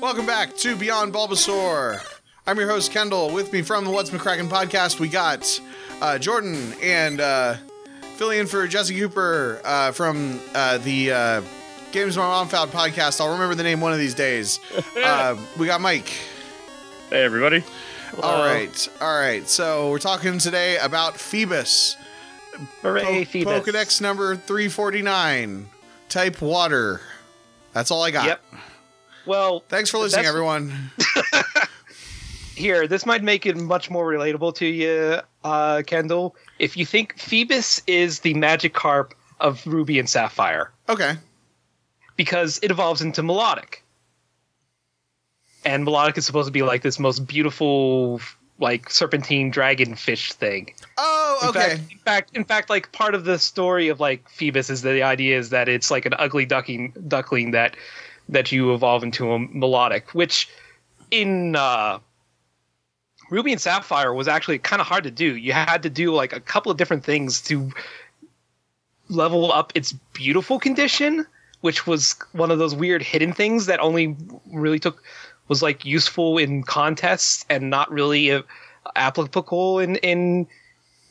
Welcome back to Beyond Bulbasaur. I'm your host, Kendall. With me from the What's McCracken podcast, we got uh, Jordan and uh, filling in for Jesse Cooper uh, from uh, the uh, Games My Mom Found podcast. I'll remember the name one of these days. Uh, we got Mike. Hey, everybody. All right, all right. So we're talking today about Feebas. Hooray, Po- Feebas. Pokedex number 349. Type water. That's all I got. Yep. Well, Thanks for listening, everyone. here, this might make it much more relatable to you, uh, Kendall. If you think Feebas is the Magikarp of Ruby and Sapphire, Okay. because it evolves into Milotic. And Milotic is supposed to be like this most beautiful, like serpentine dragonfish thing. Oh, In okay. Fact, in fact, in fact, like part of the story of like Feebas is that the idea is that it's like an ugly ducking duckling that that you evolve into a Milotic, which in uh, Ruby and Sapphire was actually kind of hard to do. You had to do like a couple of different things to level up its beautiful condition, which was one of those weird hidden things that only really took was like useful in contests and not really uh, applicable in in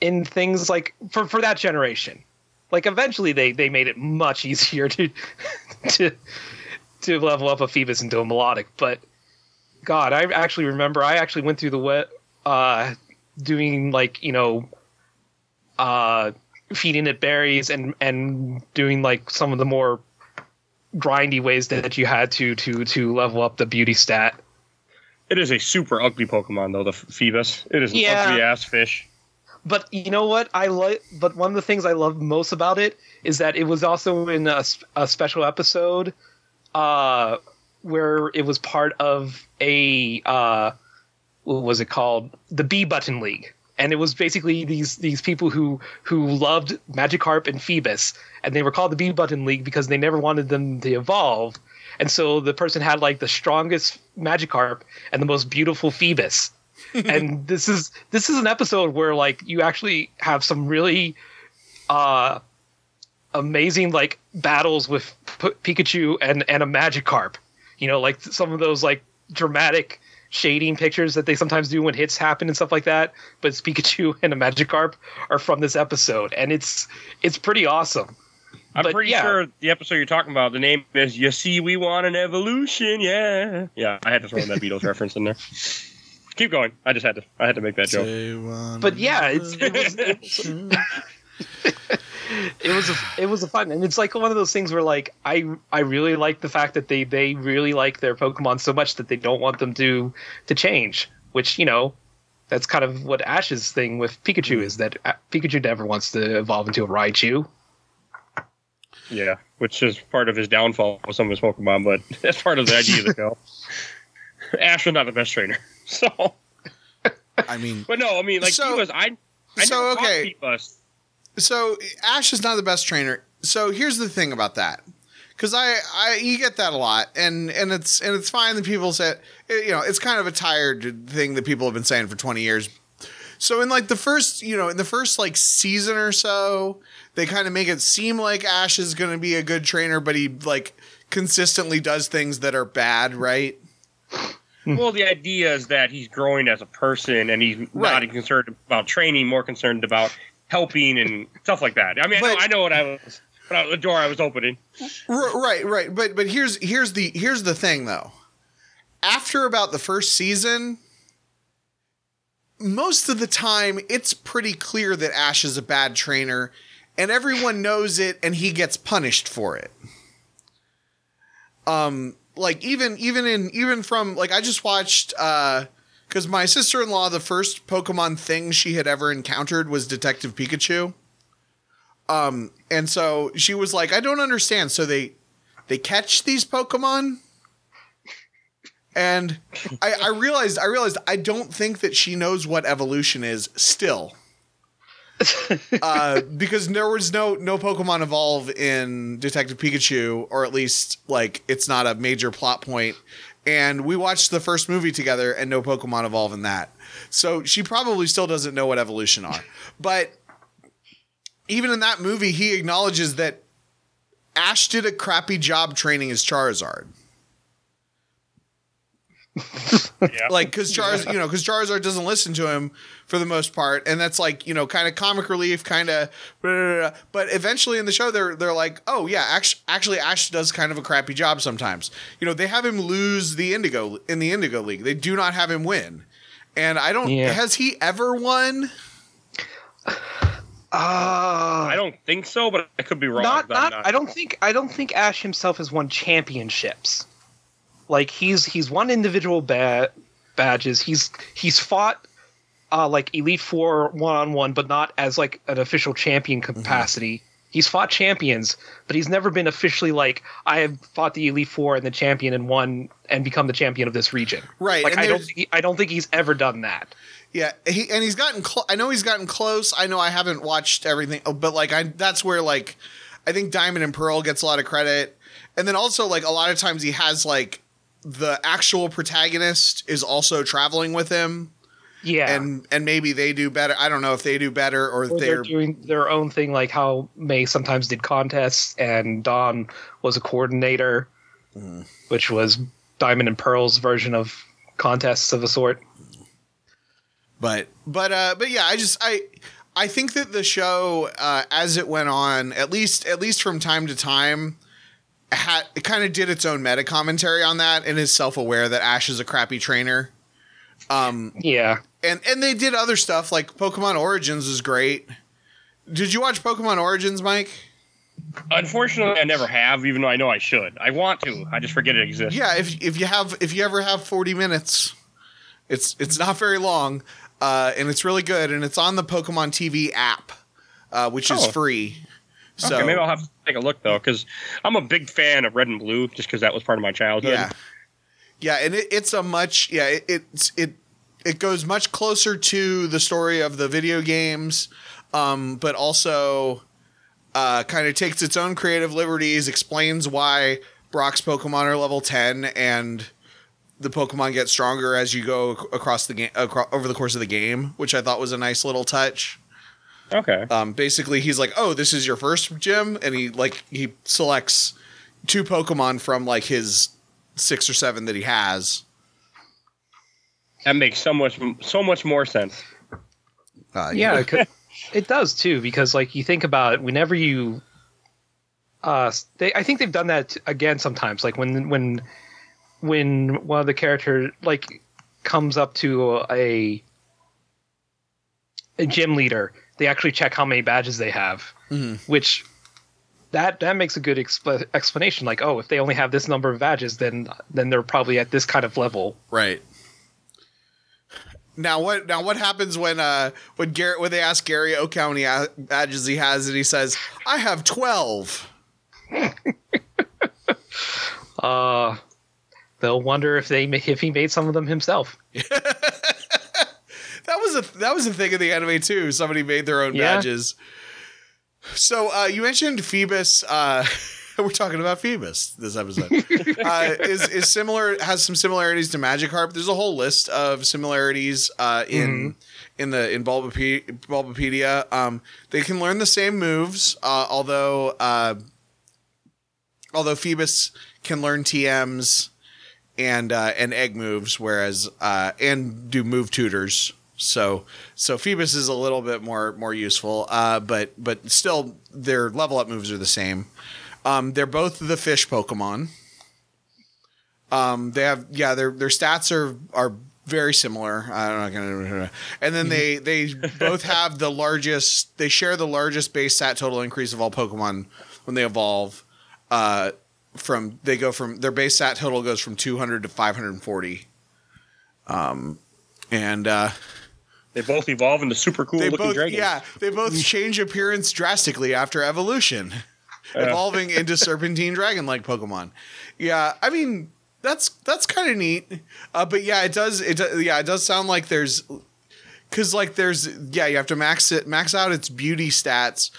in things like for for that generation. Like eventually they they made it much easier to to to level up a Feebas into a Milotic, but God, I actually remember I actually went through the wet uh doing like, you know, uh feeding it berries and and doing like some of the more grindy ways that you had to to to level up the beauty stat. It is a super ugly Pokemon, though, the Feebas. It is an Yeah. ugly ass fish. But you know what I like? But one of the things I love most about it is that it was also in a special episode, uh, where it was part of a uh, what was it called? The B Button League, and it was basically these these people who who loved Magikarp and Feebas, and they were called the B Button League because they never wanted them to evolve, and so the person had like the strongest Magikarp and the most beautiful Feebas. And this is this is an episode where like you actually have some really uh amazing like battles with P- Pikachu and and a Magikarp. You know, like some of those like dramatic shading pictures that they sometimes do when hits happen and stuff like that. But it's Pikachu and a Magikarp are from this episode, and it's it's pretty awesome. I'm But pretty yeah. sure the episode you're talking about, the name is You See We Want an Evolution, yeah. Yeah, I had to throw in that Beatles reference in there. Keep going. I just had to I had to make that joke. But yeah, it's, it was it was, it was a, it was a fun, and it's like one of those things where like I I really like the fact that they they really like their Pokemon so much that they don't want them to to change, which you know. That's kind of what Ash's thing with Pikachu is that uh, Pikachu never wants to evolve into a Raichu. Yeah, which is part of his downfall with some of his Pokemon, but that's part of the idea of the show. Ash was not the best trainer. So I mean, but no, I mean like So- he was I I so, never fought okay. So Ash is not the best trainer. So here's the thing about that, because I, I, you get that a lot, and and it's and it's fine that people say, eh, you know, it's kind of a tired thing that people have been saying for 20 years. So in like the first, you know, in the first like season or so, they kind of make it seem like Ash is going to be a good trainer, but he like consistently does things that are bad, right? Well, the idea is that he's growing as a person, and he's Right. not concerned about training, more concerned about helping and stuff like that. I mean, I, know, I know what I was, what I, the door I was opening. Right, right. But but here's here's the here's the thing though. After about the first season, most of the time it's pretty clear that Ash is a bad trainer and everyone knows it and he gets punished for it. Um like even even in even from like I just watched uh cuz my sister-in-law the first Pokemon thing she had ever encountered was Detective Pikachu. Um, and so she was like, I don't understand. So they they catch these Pokemon. And I, I realized I realized I don't think that she knows what evolution is still. uh, because there was no no Pokemon evolve in Detective Pikachu, or at least like it's not a major plot point. And we watched the first movie together, and no Pokemon evolve in that. So she probably still doesn't know what evolution are. But even in that movie, he acknowledges that Ash did a crappy job training his Charizard. Yeah. like because Charz, you know, because Charizard doesn't listen to him for the most part, and that's like you know, kind of comic relief, kind of. But eventually in the show, they're they're like, oh yeah, actually, actually, Ash does kind of a crappy job sometimes. You know, they have him lose the Indigo in the Indigo League. They do not have him win, and I don't. Yeah. Has he ever won? Uh, I don't think so, but I could be wrong. not I'm not I don't think I don't think Ash himself has won championships. Like he's he's won individual ba- badges. He's he's fought uh like Elite Four one on one, but not as like an official champion capacity. He's fought champions, but he's never been officially like I have fought the Elite Four and the champion and won and become the champion of this region. Right, Like and I don't he, I don't think he's ever done that. Yeah, he and he's gotten. Cl- I know he's gotten close. I know I haven't watched everything, oh, but like I, that's where like I think Diamond and Pearl gets a lot of credit, and then also like a lot of times he has like the actual protagonist is also traveling with him, Yeah. and and maybe they do better. I don't know if they do better or or they're they're doing their own thing, like how May sometimes did contests, and Dawn was a coordinator, Mm-hmm. which was Diamond and Pearl's version of contests of a sort. but but uh but yeah i just i i think that the show uh as it went on at least at least from time to time had it kind of did its own meta commentary on that and is self-aware that ash is a crappy trainer um Yeah, and and they did other stuff like pokemon origins is great did you watch pokemon origins mike Unfortunately, I never have, even though I know I should. I want to. I just forget it exists. yeah if if you have if you ever have 40 minutes it's it's not very long uh and it's really good and it's on the pokemon tv app uh which is Oh. free so okay, maybe I'll have to take a look though, because I'm a big fan of Red and Blue, just because that was part of my childhood. yeah yeah and it, it's a much yeah it, it's it it goes much closer to the story of the video games um but also uh kind of takes its own creative liberties explains why brock's pokemon are level 10 and the pokemon get stronger as you go across the game acro- over the course of the game which i thought was a nice little touch Okay. um, basically he's like, "Oh, this is your first gym," and he like he selects two Pokemon from like his six or seven that he has. That makes so much so much more sense. Uh, yeah, it, could, it does too. Because like you think about it, whenever you, uh, they I think they've done that again sometimes. Like when when when one of the characters like comes up to a a gym leader, they actually check how many badges they have, Mhm. which that that makes a good expl- explanation. Like, oh, if they only have this number of badges, then then they're probably at this kind of level. right. Now what? Now what happens when uh when Garrett when they ask Gary Oak how many badges he has and he says I have twelve. Uh, they'll wonder if they if he made some of them himself. That was a that was a thing in the anime too. Somebody made their own Yeah. badges. So uh, you mentioned Feebas. Uh, we're talking about Feebas this episode. uh, is is similar has some similarities to Magikarp. There's a whole list of similarities uh, in in the in Bulbape- Bulbapedia. Um, they can learn the same moves, uh, although uh, although Feebas can learn TMs and uh, and egg moves, whereas uh, and do move tutors. So so Feebas is a little bit more more useful, uh, but but still their level up moves are the same. Um, they're both the fish Pokemon. Um, they have yeah their their stats are are very similar. I'm not gonna and then they they both have the largest. They share the largest base stat total increase of all Pokemon when they evolve. Uh, from they go from their base stat total goes from 200 to 540. Um, and uh, They both evolve into super cool they looking both dragons. yeah they both change appearance drastically after evolution, evolving into serpentine dragon like Pokemon. Yeah, I mean that's that's kind of neat. Uh, but yeah, it does it does, yeah it does sound like there's because like there's yeah you have to max it max out its beauty stats,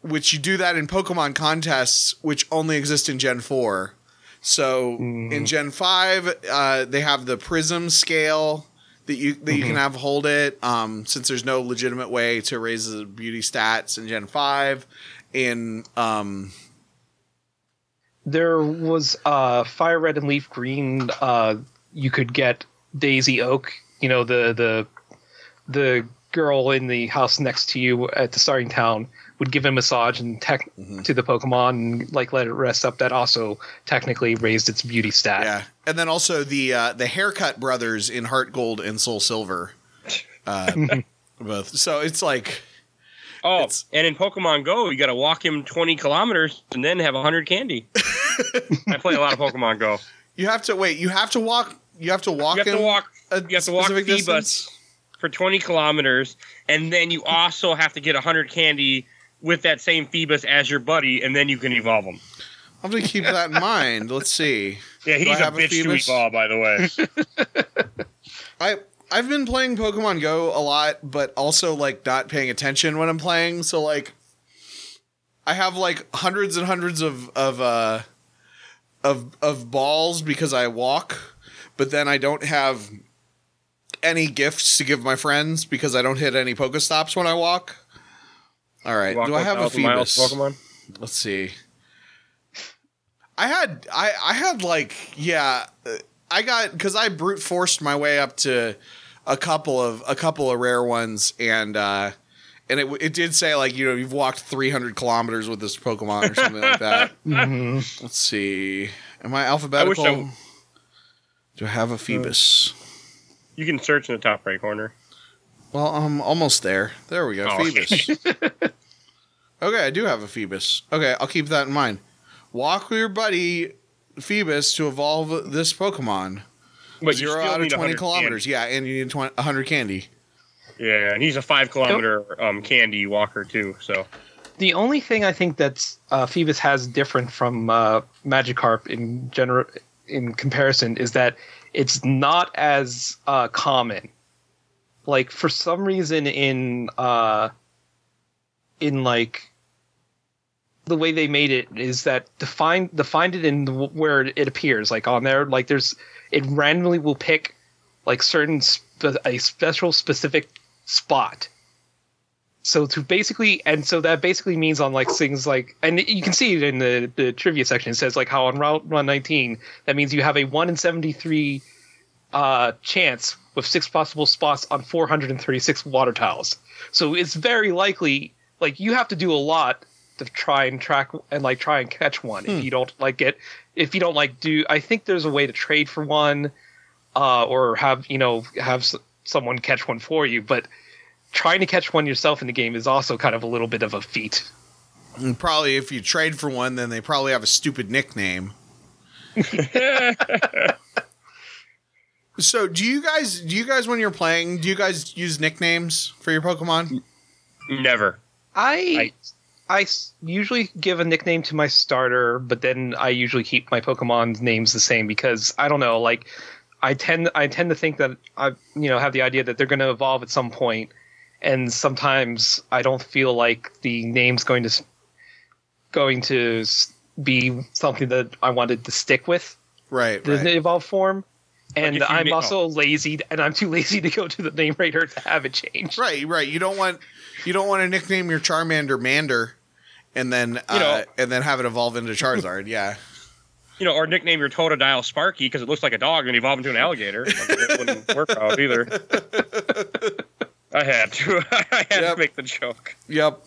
which you do that in Pokemon contests, which only exist in Gen four. So in Gen five, uh, they have the Prism scale that you that you can have hold it. Um, since there's no legitimate way to raise the beauty stats in Gen five, in um, There was uh, fire red and leaf green. Uh, you could get Daisy Oak, you know the the the girl in the house next to you at the starting town would give a massage and tech Mhm. to the Pokemon and like let it rest up. That also technically raised its beauty stat. Yeah, and then also the uh, the haircut brothers in Heart Gold and Soul Silver, uh, both. So it's like Oh, It's- and in Pokemon Go, you got to walk him 20 kilometers and then have 100 candy. I play a lot of Pokemon Go. you have to wait. You have to walk. You have to walk. You have to walk. a You have to walk specific Feebas for 20 kilometers, and then you also have to get 100 candy with that same Feebas as your buddy, and then you can evolve him. I'm gonna keep that in mind. Let's see. Yeah, Do I he's a have a to Feebas? evolve, by the way. I I've been playing Pokemon Go a lot, but also like not paying attention when I'm playing. So like, I have like hundreds and hundreds of of uh of of balls because I walk, but then I don't have any gifts to give my friends because I don't hit any Pokestops when I walk. All right, Walk do I have a Feebas? Pokemon? Let's see. I had I I had like yeah, I got because I brute forced my way up to a couple of a couple of rare ones and uh and it it did say like you know you've walked 300 kilometers with this Pokemon or something like that. Mhm. Let's see. Am I alphabetical? I- Do I have a Feebas? You can search in the top right corner. Well, I'm almost there. There we go. Oh. Feebas. okay, I do have a Feebas. Okay, I'll keep that in mind. Walk with your buddy Feebas to evolve this Pokemon. But you Zero out of 20 100 kilometers. Yeah, and you need 20, 100 candy. candy. Yeah, and he's a five kilometer um, candy walker too. So The only thing I think that uh, Feebas has different from uh, Magikarp in general, in comparison, is that it's not as uh, common. Like for some reason in uh, in like the way they made it is that to find it in the, where it appears, like on there, like there's it randomly will pick like certain spe- a special specific spot. So to basically and so that basically means on like things like and you can see it in the, the trivia section it says like how on route 119 that means you have a 1 in 73 uh chance with six possible spots on 436 water tiles so it's very likely like you have to do a lot to try and track and like try and catch one Hmm. if you don't like get if you don't like do i think there's a way to trade for one uh or have you know have s- someone catch one for you but trying to catch one yourself in the game is also kind of a little bit of a feat. And probably if you trade for one, then they probably have a stupid nickname. So, do you guys do you guys when you're playing, do you guys use nicknames for your Pokemon? never. I I usually give a nickname to my starter, but then I usually keep my Pokemon's names the same because I don't know, like I tend I tend to think that I you know have the idea that they're going to evolve at some point, and sometimes I don't feel like the name's going to going to be something that I wanted to stick with. Right, the right. evolved form. And if I'm na- also lazy, and I'm too lazy to go to the name rater to have it changed. Right, right. You don't want you don't want to nickname your Charmander Mander, and then uh, know- and then have it evolve into Charizard. Yeah, You know, or nickname your Totodile Sparky because it looks like a dog and evolve into an alligator. Like, it wouldn't work out either. I had to. I had Yep. to make the joke. Yep.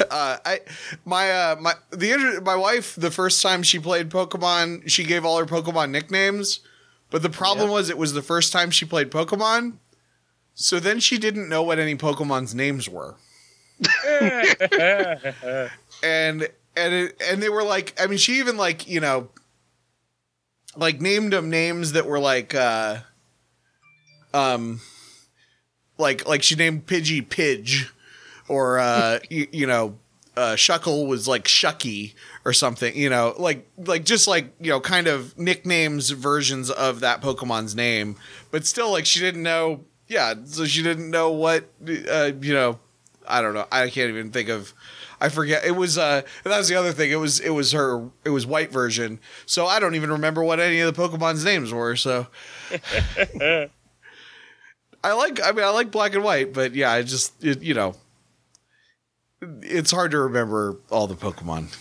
Uh, I my uh my the inter- my wife the first time she played Pokemon she gave all her Pokemon nicknames, but the problem Yeah. was it was the first time she played Pokemon, so then she didn't know what any Pokemon's names were, and and it, and they were like I mean she even like you know like named them names that were like uh um like like she named Pidgey Pidge or uh you, you know uh Shuckle was like Shucky or something you know like like just like you know kind of nicknames versions of that Pokemon's name. But still like she didn't know yeah so she didn't know what uh you know I don't know I can't even think of I forget it was uh that was the other thing it was it was her it was white version. So I don't even remember what any of the Pokemon's names were so. I like I mean I like black and white but yeah I just it, you know it's hard to remember all the Pokemon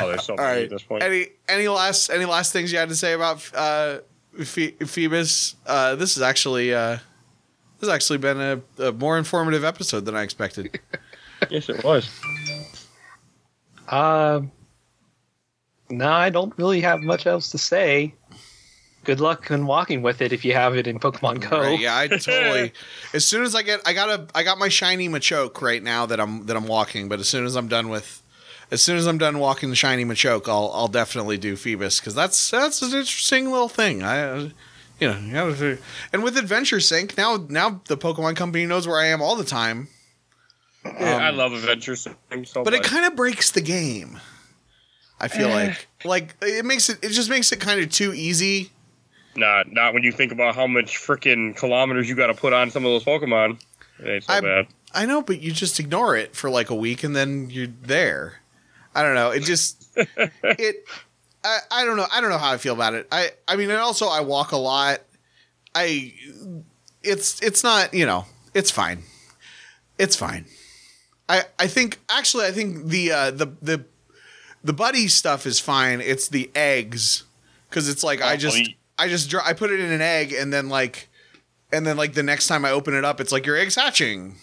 Oh, there's so All many right. at this point. Any any last any last things you had to say about uh, Phe- Feebas? Uh, this has actually uh, this has actually been a, a more informative episode than I expected. yes, it was. Um, no, I don't really have much else to say. Good luck in walking with it if you have it in Pokemon Go. Right, yeah, I totally. as soon as I get, I got a, I got my shiny Machoke right now that I'm that I'm walking. But as soon as I'm done with, as soon as I'm done walking the shiny Machoke, I'll I'll definitely do Feebas because that's that's an interesting little thing. I, uh, you know, you gotta- and with Adventure Sync now now the Pokemon Company knows where I am all the time. Yeah, I Um, love Adventure Sync so but much. it kind of breaks the game. I feel Eh. like like it makes it it just makes it kind of too easy. Not not when you think about how much freaking kilometers you got to put on some of those Pokemon. It ain't so I'm- bad. I know, but you just ignore it for like a week and then you're there. I don't know. It just it I, I don't know. I don't know how I feel about it. I I mean, and also I walk a lot. I it's it's not, you know, it's fine. It's fine. I I think actually I think the uh the the the buddy stuff is fine. It's the eggs cuz it's like I Oh, just the- I just dr- I put it in an egg and then like and then like the next time I open it up it's like your egg's hatching.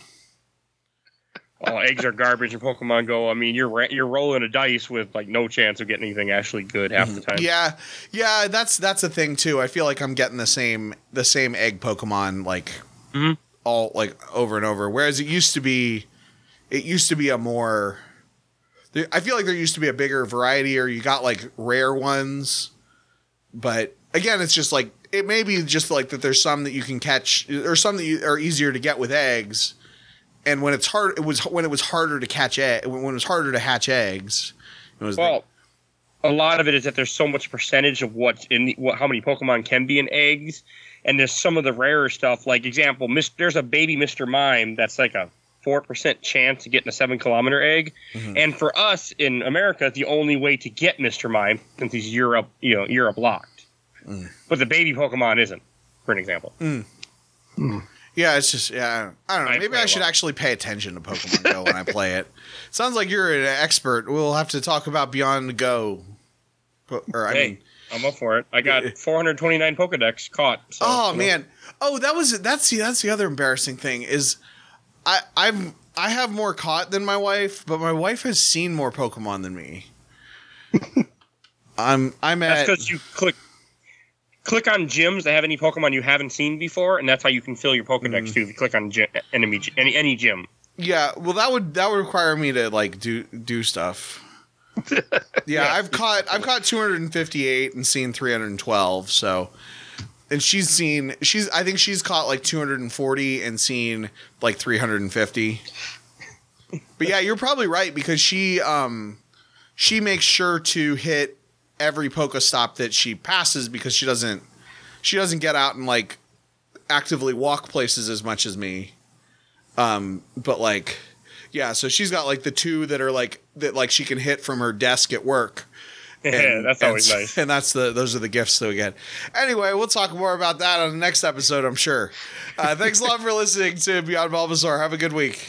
Oh, eggs are garbage in Pokemon Go. I mean, you're you're rolling a dice with like no chance of getting anything actually good half the time. Yeah, yeah, that's that's a thing too. I feel like I'm getting the same the same egg Pokemon like Mhm. all like over and over. Whereas it used to be, it used to be a more. I feel like there used to be a bigger variety, or you got like rare ones. But again, it's just like it may be just like that. There's some that you can catch, or some that you, are easier to get with eggs. And when it's hard, it was when it was harder to catch egg. When it was harder to hatch eggs, it was Well, a lot of it is that there's so much percentage of what's in the, what how many Pokemon can be in eggs, and there's some of the rarer stuff. Like example, there's a baby Mr. Mime that's like a four percent chance of getting a seven kilometer egg, Mhm. and for us in America, the only way to get Mr. Mime since he's Europe, you know, Europe locked. Mm. But the baby Pokemon isn't, for an example. Yeah, it's just yeah. I don't know. I Maybe play I a should actually pay attention to Pokemon Go when I play it. Sounds like you're an expert. We'll have to talk about Beyond Go. Or I Hey, mean, I'm up for it. I got 429 Pokedex caught. so, oh you know. man, oh that was that's the that's the other embarrassing thing is, I I'm I have more caught than my wife, but my wife has seen more Pokemon than me. I'm I'm That's at because you click click on gyms that have any Pokemon you haven't seen before, and that's how you can fill your Pokedex Mm. too. If you click on gy- enemy any any gym. Yeah, well, that would that would require me to like do do stuff. yeah, Yeah. I've caught I've caught 258 and seen 312. So, and she's seen she's I think she's caught like 240 and seen like 350. But yeah, you're probably right because she um she makes sure to hit every Pokestop that she passes because she doesn't she doesn't get out and like actively walk places as much as me. Um, but like, yeah, so she's got like the two that are like that like she can hit from her desk at work. And- that's always s- nice. And that's the those are the gifts that we get. Anyway, we'll talk more about that on the next episode, I'm sure. Uh, thanks a lot for listening to Beyond Bulbasaur. Have a good week.